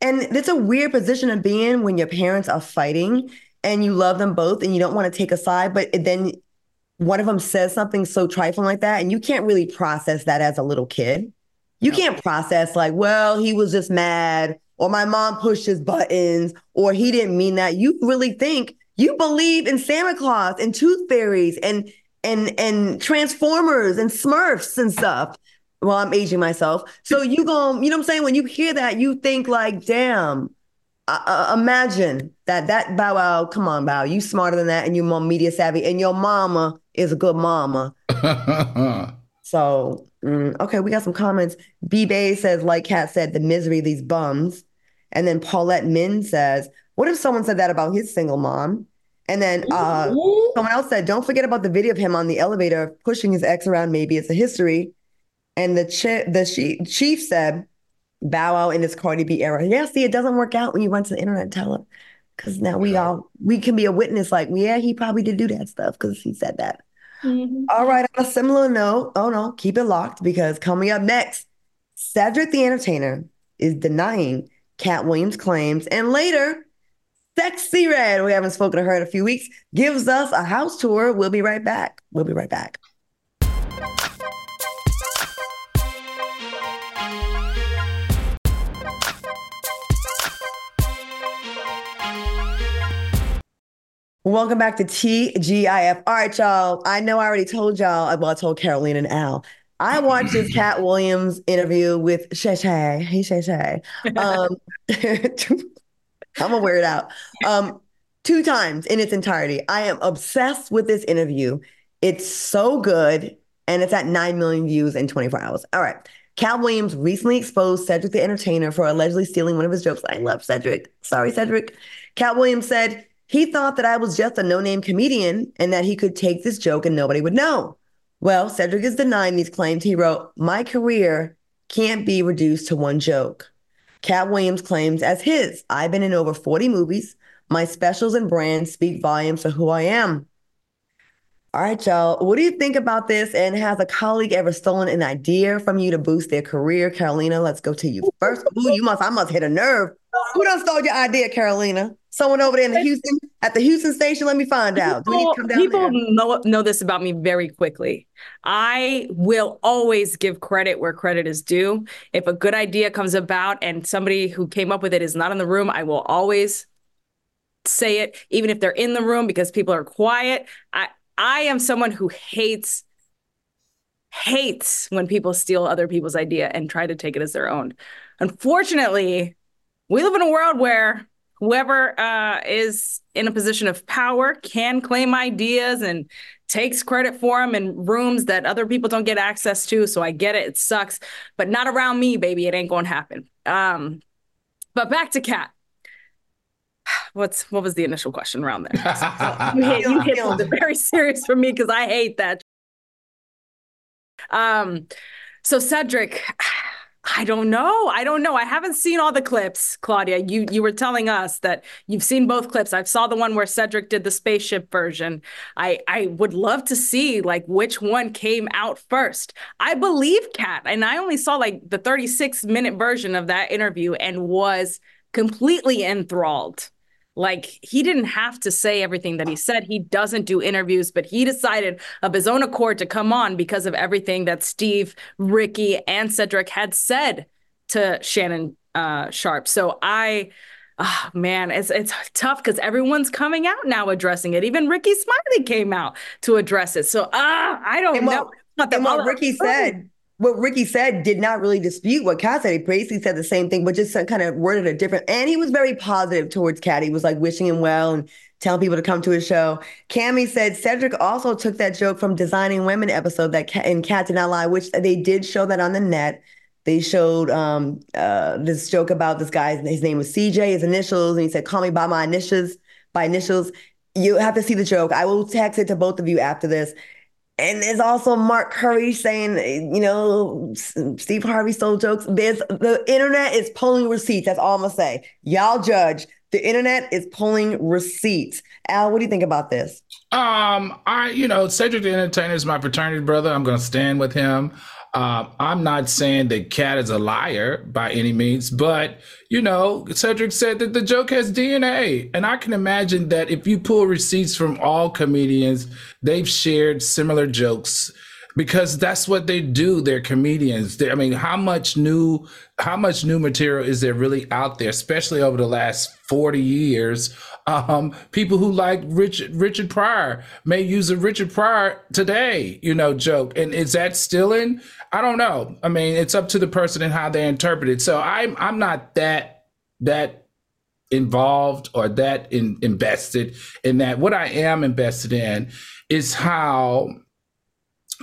S1: And it's a weird position to be in when your parents are fighting and you love them both and you don't want to take a side, but then one of them says something so trifling like that, and you can't really process that as a little kid. You can't process like, well, he was just mad, or my mom pushed his buttons, or he didn't mean that. You really think you believe in Santa Claus and tooth fairies and and and Transformers and Smurfs and stuff. Well, I'm aging myself. So you go, you know what I'm saying? When you hear that, you think like, damn, uh, imagine that that Bow Wow, come on, Bow, you smarter than that, and you more media savvy, and your mama is a good mama. so, mm, okay, we got some comments. B Bay says, like Katt said, the misery of these bums. And then Paulette Min says, what if someone said that about his single mom? And then uh, someone else said, don't forget about the video of him on the elevator pushing his ex around. Maybe it's a history. And the, chi- the chief said, Bow Wow in his Cardi B era. Yeah, see, it doesn't work out when you run to the internet and tell him. Because now we all we can be a witness, like, yeah, he probably did do that stuff because he said that. Mm-hmm. All right, on a similar note, oh no, keep it locked because coming up next, Cedric the Entertainer is denying Katt Williams' claims, and later, Sexyy Red, we haven't spoken to her in a few weeks, gives us a house tour. We'll be right back. We'll be right back. Welcome back to TGIF. All right, y'all. I know I already told y'all, well, I told Caroline and Al. I watched this Katt Williams interview with Shay Shay. Hey, Shay Shay. Um, I'm gonna wear it out. Um, two times in its entirety. I am obsessed with this interview. It's so good, and it's at 9 million views in 24 hours. All right. Katt Williams recently exposed Cedric the Entertainer for allegedly stealing one of his jokes. I love Cedric. Sorry, Cedric. Katt Williams said he thought that I was just a no name comedian and that he could take this joke and nobody would know. Well, Cedric is denying these claims. He wrote, My career can't be reduced to one joke. Katt Williams claims as his, I've been in over 40 movies. My specials and brands speak volumes for who I am. All right, y'all. What do you think about this? And has a colleague ever stolen an idea from you to boost their career? Carolina, let's go to you first. Ooh, you must, I must hit a nerve. Who done stole your idea, Carolina? Someone over there in the Houston at the Houston station. Let me find out.
S3: People, people know know this about me very quickly. I will always give credit where credit is due. If a good idea comes about and somebody who came up with it is not in the room, I will always say it even if they're in the room because people are quiet. I I am someone who hates hates when people steal other people's idea and try to take it as their own. Unfortunately, we live in a world where whoever uh, is in a position of power can claim ideas and takes credit for them in rooms that other people don't get access to. So I get it; it sucks, but not around me, baby. It ain't going to happen. Um, but back to Katt. What's what was the initial question around there? you hit, you hit something very serious for me because I hate that. Um, so Cedric, I don't know. I don't know. I haven't seen all the clips, Claudia. You you were telling us that you've seen both clips. I saw the one where Cedric did the spaceship version. I I would love to see like which one came out first. I believe Katt, and I only saw like the 36 minute version of that interview and was completely enthralled. Like he didn't have to say everything that he said. He doesn't do interviews, but he decided of his own accord to come on because of everything that Steve, Ricky, and Cedric had said to Shannon uh, Sharpe. So I, oh, man, it's it's tough because everyone's coming out now addressing it. Even Rickey Smiley came out to address it. So ah, uh, I don't
S1: and
S3: know.
S1: What, and what Ricky said what Ricky said did not really dispute what Katt said. He basically said the same thing, but just kind of worded it different. And he was very positive towards Katt. He was like wishing him well and telling people to come to his show. Cammy said Cedric also took that joke from Designing Women episode that Katt, and Katt did not lie, which they did show that on the net. They showed um, uh, this joke about this guy. His name was CJ. His initials, and he said, "Call me by my initials." By initials, you have to see the joke. I will text it to both of you after this. And there's also Mark Curry saying, you know, Steve Harvey stole jokes. There's the internet is pulling receipts. That's all I'm gonna say. Y'all judge. The internet is pulling receipts. Al, what do you think about this?
S2: Um, I, you know, Cedric the Entertainer is my fraternity brother. I'm gonna stand with him. Um, I'm not saying that Katt is a liar by any means, but you know, Cedric said that the joke has DNA. And I can imagine that if you pull receipts from all comedians, they've shared similar jokes because that's what they do. They're comedians. They're, I mean, how much new, how much new material is there really out there, especially over the last 40 years um, people who like Richard Richard Pryor may use a Richard Pryor today, you know, joke. And is that still in? I don't know. I mean, it's up to the person and how they interpret it. So I'm I'm not that that involved or that in, invested in that. What I am invested in is how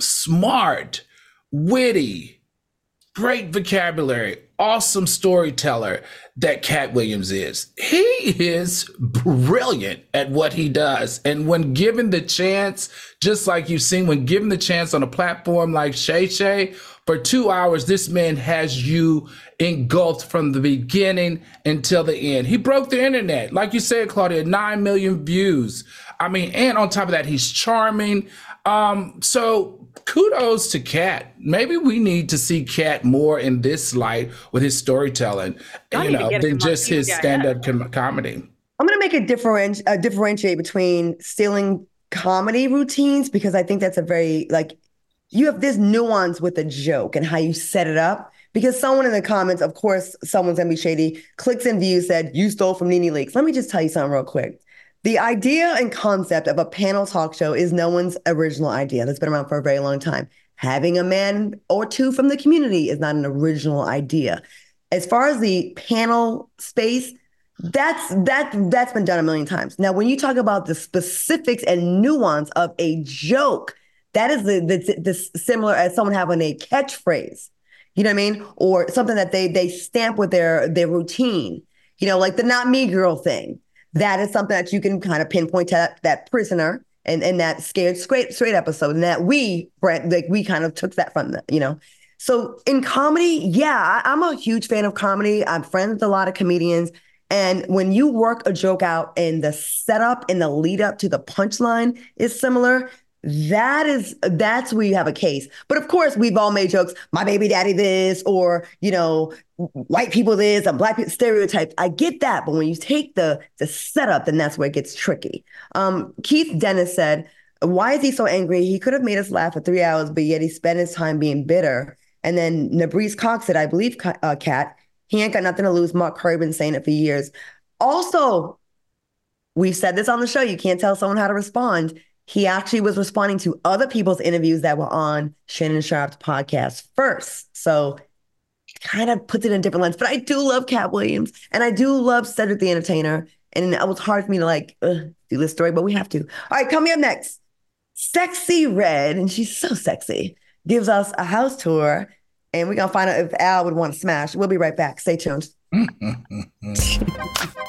S2: smart, witty, great vocabulary, awesome storyteller that Katt Williams is. He is brilliant at what he does. And when given the chance, just like you've seen, when given the chance on a platform like Shay Shay, for two hours, this man has you engulfed from the beginning until the end. He broke the internet. Like you said, Claudia, 9 million views. I mean, and on top of that, he's charming. Um, so kudos to Katt. Maybe we need to see Katt more in this light with his storytelling, you know, than just his stand-up com- comedy.
S1: I'm going to make a different uh, differentiate between stealing comedy routines because I think that's a very like you have this nuance with a joke and how you set it up. Because someone in the comments, of course, someone's gonna be shady. Clicks and views said you stole from NeNe Leakes. Let me just tell you something real quick. The idea and concept of a panel talk show is no one's original idea. That's been around for a very long time. Having a man or two from the community is not an original idea. As far as the panel space, that's that that's been done a million times. Now, when you talk about the specifics and nuance of a joke, that is the the, the similar as someone having a catchphrase. You know what I mean? Or something that they they stamp with their their routine. You know, like the not me girl thing that is something that you can kind of pinpoint to that, that prisoner and, and that scared straight straight episode and that we like we kind of took that from them, you know. So in comedy, yeah, I, I'm a huge fan of comedy. I'm friends with a lot of comedians. And when you work a joke out and the setup and the lead up to the punchline is similar, that is that's where you have a case. But of course we've all made jokes my baby daddy this or you know white people this and black people stereotypes. I get that but when you take the the setup then that's where it gets tricky. Um, keith dennis said why is he so angry? He could have made us laugh for three hours but yet he spent his time being bitter. And then Nabrice Cox said i believe uh, kat. He ain't got nothing to lose. Mark curry been saying it for years. Also we've said this on the show. You can't tell someone how to respond. He actually was responding to other people's interviews that were on Shannon Sharpe's podcast first. So kind of puts it in a different lens. But I do love Katt Williams and I do love Cedric the Entertainer. And it was hard for me to like do this story, but we have to. All right, coming up next, Sexyy Red, and she's so sexy, gives us a house tour. And we're going to find out if Al would want to smash. We'll be right back. Stay tuned.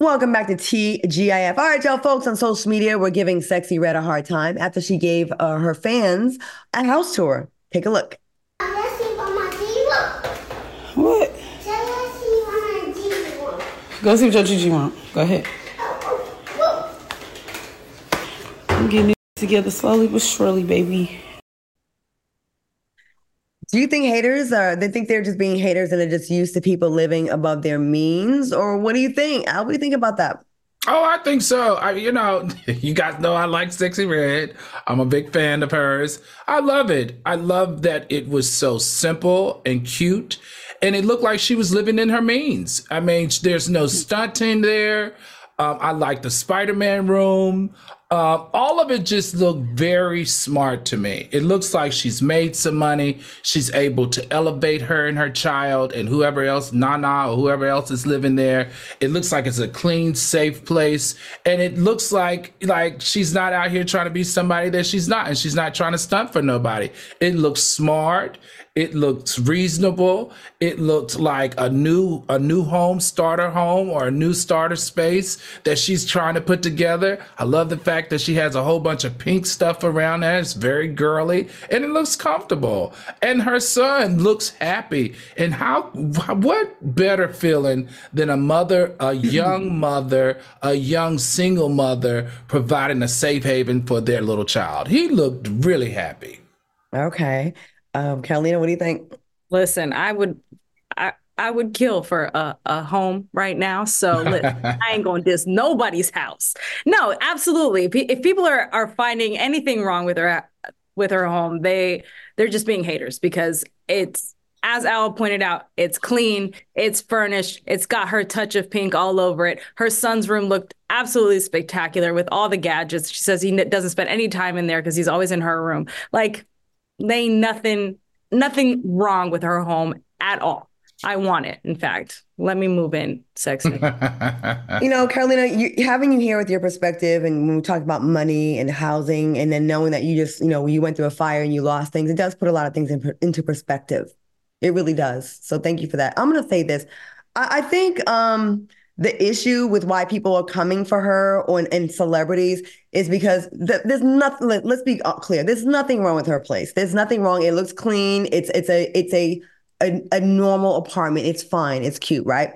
S1: Welcome back to TGIF. All right, y'all folks on social media, we're giving Sexyy Red a hard time after she gave uh, her fans a house tour. Take a look.
S5: What? Go see what your Gigi want. Go ahead. I'm getting it together slowly but surely, baby.
S1: Do you think haters are, they think they're just being haters and they're just used to people living above their means? Or what do you think? How do you think about that?
S2: Oh, I think so. I, you know, you guys know I like Sexyy Red. I'm a big fan of hers. I love it. I love that it was so simple and cute, and it looked like she was living in her means. I mean, there's no stunting there. Um, I like the Spider-Man room. Uh, all of it just looked very smart to me. It looks like she's made some money. She's able to elevate her and her child and whoever else, Nana or whoever else is living there. It looks like it's a clean, safe place, and it looks like like she's not out here trying to be somebody that she's not, and she's not trying to stunt for nobody. It looks smart. It looked reasonable. It looked like a new a new home starter home or a new starter space that she's trying to put together. I love the fact that she has a whole bunch of pink stuff around there. It's very girly and it looks comfortable. And her son looks happy. And how what better feeling than a mother, a young mother, a young single mother providing a safe haven for their little child. He looked really happy.
S1: Okay. Um, Carolina, what do you think?
S3: Listen, I would, I, I would kill for a, a home right now. So listen, I ain't gonna diss nobody's house. No, absolutely. If, if people are are finding anything wrong with her with her home, they they're just being haters because it's as Al pointed out, it's clean, it's furnished, it's got her touch of pink all over it. Her son's room looked absolutely spectacular with all the gadgets. She says he doesn't spend any time in there because he's always in her room. Like they ain't nothing nothing wrong with her home at all. I want it. In fact, let me move in, sexy.
S1: you know, Carolina, you, having you here with your perspective, and when we talk about money and housing, and then knowing that you just, you know, you went through a fire and you lost things, it does put a lot of things in, into perspective. It really does. So thank you for that. I'm going to say this. I, I think um, the issue with why people are coming for her or and celebrities is because th- there's nothing let, us be uh, clear. There's nothing wrong with her place. There's nothing wrong. It looks clean. It's it's a it's a a, a normal apartment. It's fine. It's cute right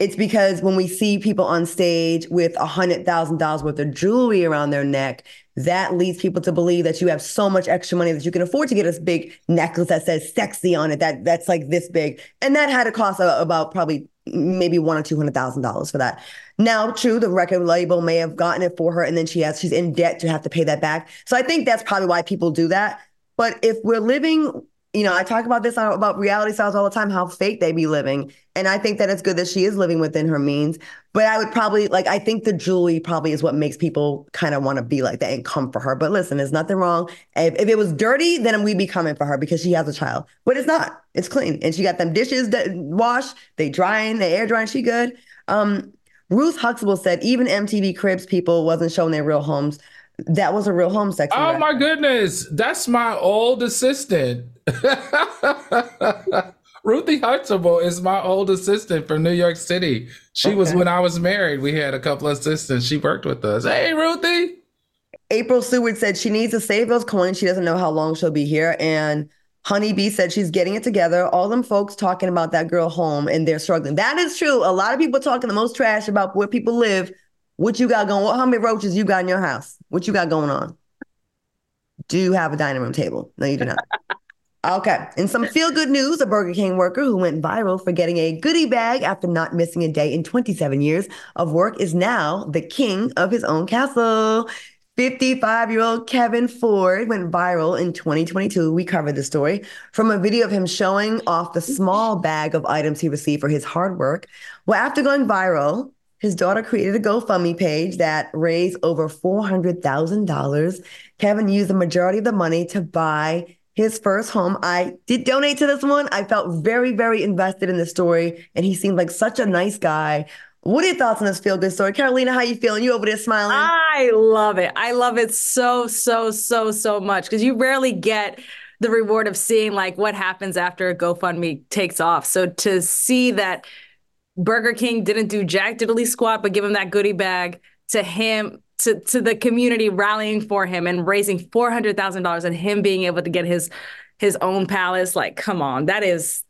S1: it's because when we see people on stage with a hundred thousand dollars worth of jewelry around their neck that leads people to believe that you have so much extra money that you can afford to get a big necklace that says sexy on it that that's like this big and that had a cost of about probably maybe one or two hundred thousand dollars for that. Now, true, the record label may have gotten it for her, and then she has she's in debt to have to pay that back. So I think that's probably why people do that. But if we're living, you know, I talk about this about reality stars all the time, how fake they be living, and I think that it's good that she is living within her means. But I would probably like I think the jewelry probably is what makes people kind of want to be like that and come for her. But listen, there's nothing wrong. If, if, it was dirty, then we'd be coming for her because she has a child. But it's not. It's clean, and she got them dishes that wash, they drying, they air drying. She good. Um, Ruth Huxtable said even MTV Cribs people wasn't showing their real homes. That was a real home section.
S2: Oh my goodness, that's my old assistant. Ruthie Huxtable is my old assistant from New York City. She okay. was when I was married. We had a couple of assistants. She worked with us. Hey, Ruthie.
S1: April Seward said she needs to save those coins. She doesn't know how long she'll be here. And Honeybee said she's getting it together. All them folks talking about that girl home and they're struggling. That is true. A lot of people talking the most trash about where people live. What you got going? How many roaches you got in your house? What you got going on? Do you have a dining room table? No, you do not. Okay. In some feel good news, a Burger King worker who went viral for getting a goodie bag after not missing a day in 27 years of work is now the king of his own castle. 55 year old Kevin Ford went viral in 2022. We covered the story from a video of him showing off the small bag of items he received for his hard work. Well, after going viral, his daughter created a GoFundMe page that raised over $400,000. Kevin used the majority of the money to buy his first home. I did donate to this one. I felt very, very invested in the story, and he seemed like such a nice guy. What are your thoughts on this feel good story? Carolina, how you feeling? You over there smiling?
S3: I love it. I love it so, so, so, so much because you rarely get the reward of seeing like what happens after a GoFundMe takes off. So to see that Burger King didn't do jack diddly squat, but give him that goodie bag to him, to, to the community rallying for him and raising $400,000 and him being able to get his, his own palace. Like, come on, that is,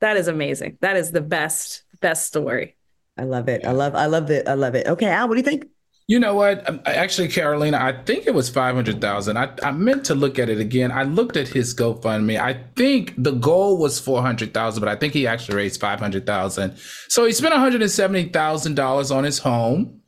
S3: that is amazing. That is the best, best story.
S1: I love it. I love I love it. I love it. Okay, Al, what do you think?
S2: You know what? Um, actually, Carolina, I think it was five hundred thousand. I, I meant to look at it again. I looked at his GoFundMe. I think the goal was four hundred thousand, but I think he actually raised five hundred thousand. So he spent one hundred and seventy thousand dollars on his home.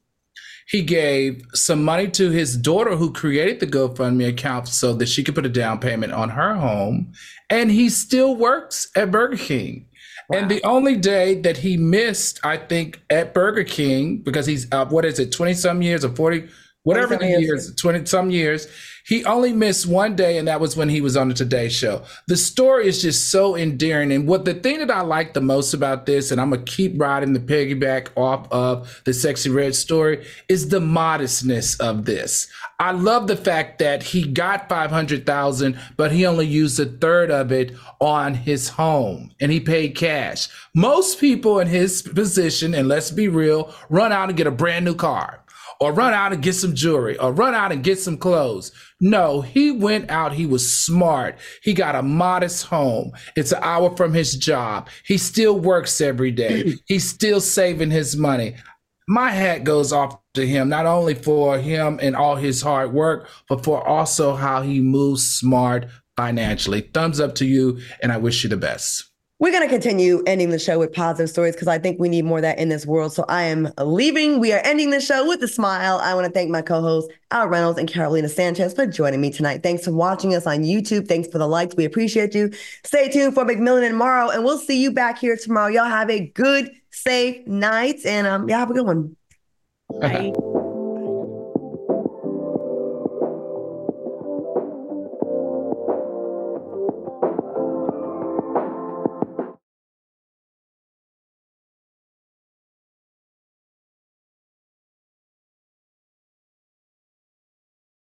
S2: He gave some money to his daughter, who created the GoFundMe account so that she could put a down payment on her home, and he still works at Burger King. Wow. And the only day that he missed, I think, at Burger King, because he's uh, what is it, twenty some years or forty, whatever the years, twenty some years, he only missed one day, and that was when he was on the Today Show. The story is just so endearing. And what the thing that I like the most about this, and I'm gonna keep riding the piggyback off of the Sexyy Red story, is the modestness of this. I love the fact that he got 500,000, but he only used a third of it on his home and he paid cash. Most people in his position, and let's be real, run out and get a brand new car or run out and get some jewelry or run out and get some clothes. No, he went out. He was smart. He got a modest home. It's an hour from his job. He still works every day. He's still saving his money. My hat goes off to him, not only for him and all his hard work, but for also how he moves smart financially. Thumbs up to you, and I wish you the best.
S1: We're going to continue ending the show with positive stories because I think we need more of that in this world. So I am leaving. We are ending the show with a smile. I want to thank my co hosts, Al Reynolds and Carolina Sanchez, for joining me tonight. Thanks for watching us on YouTube. Thanks for the likes. We appreciate you. Stay tuned for McMillan and Morrow, and we'll see you back here tomorrow. Y'all have a good, safe night, and um, y'all have a good one.
S3: Bye.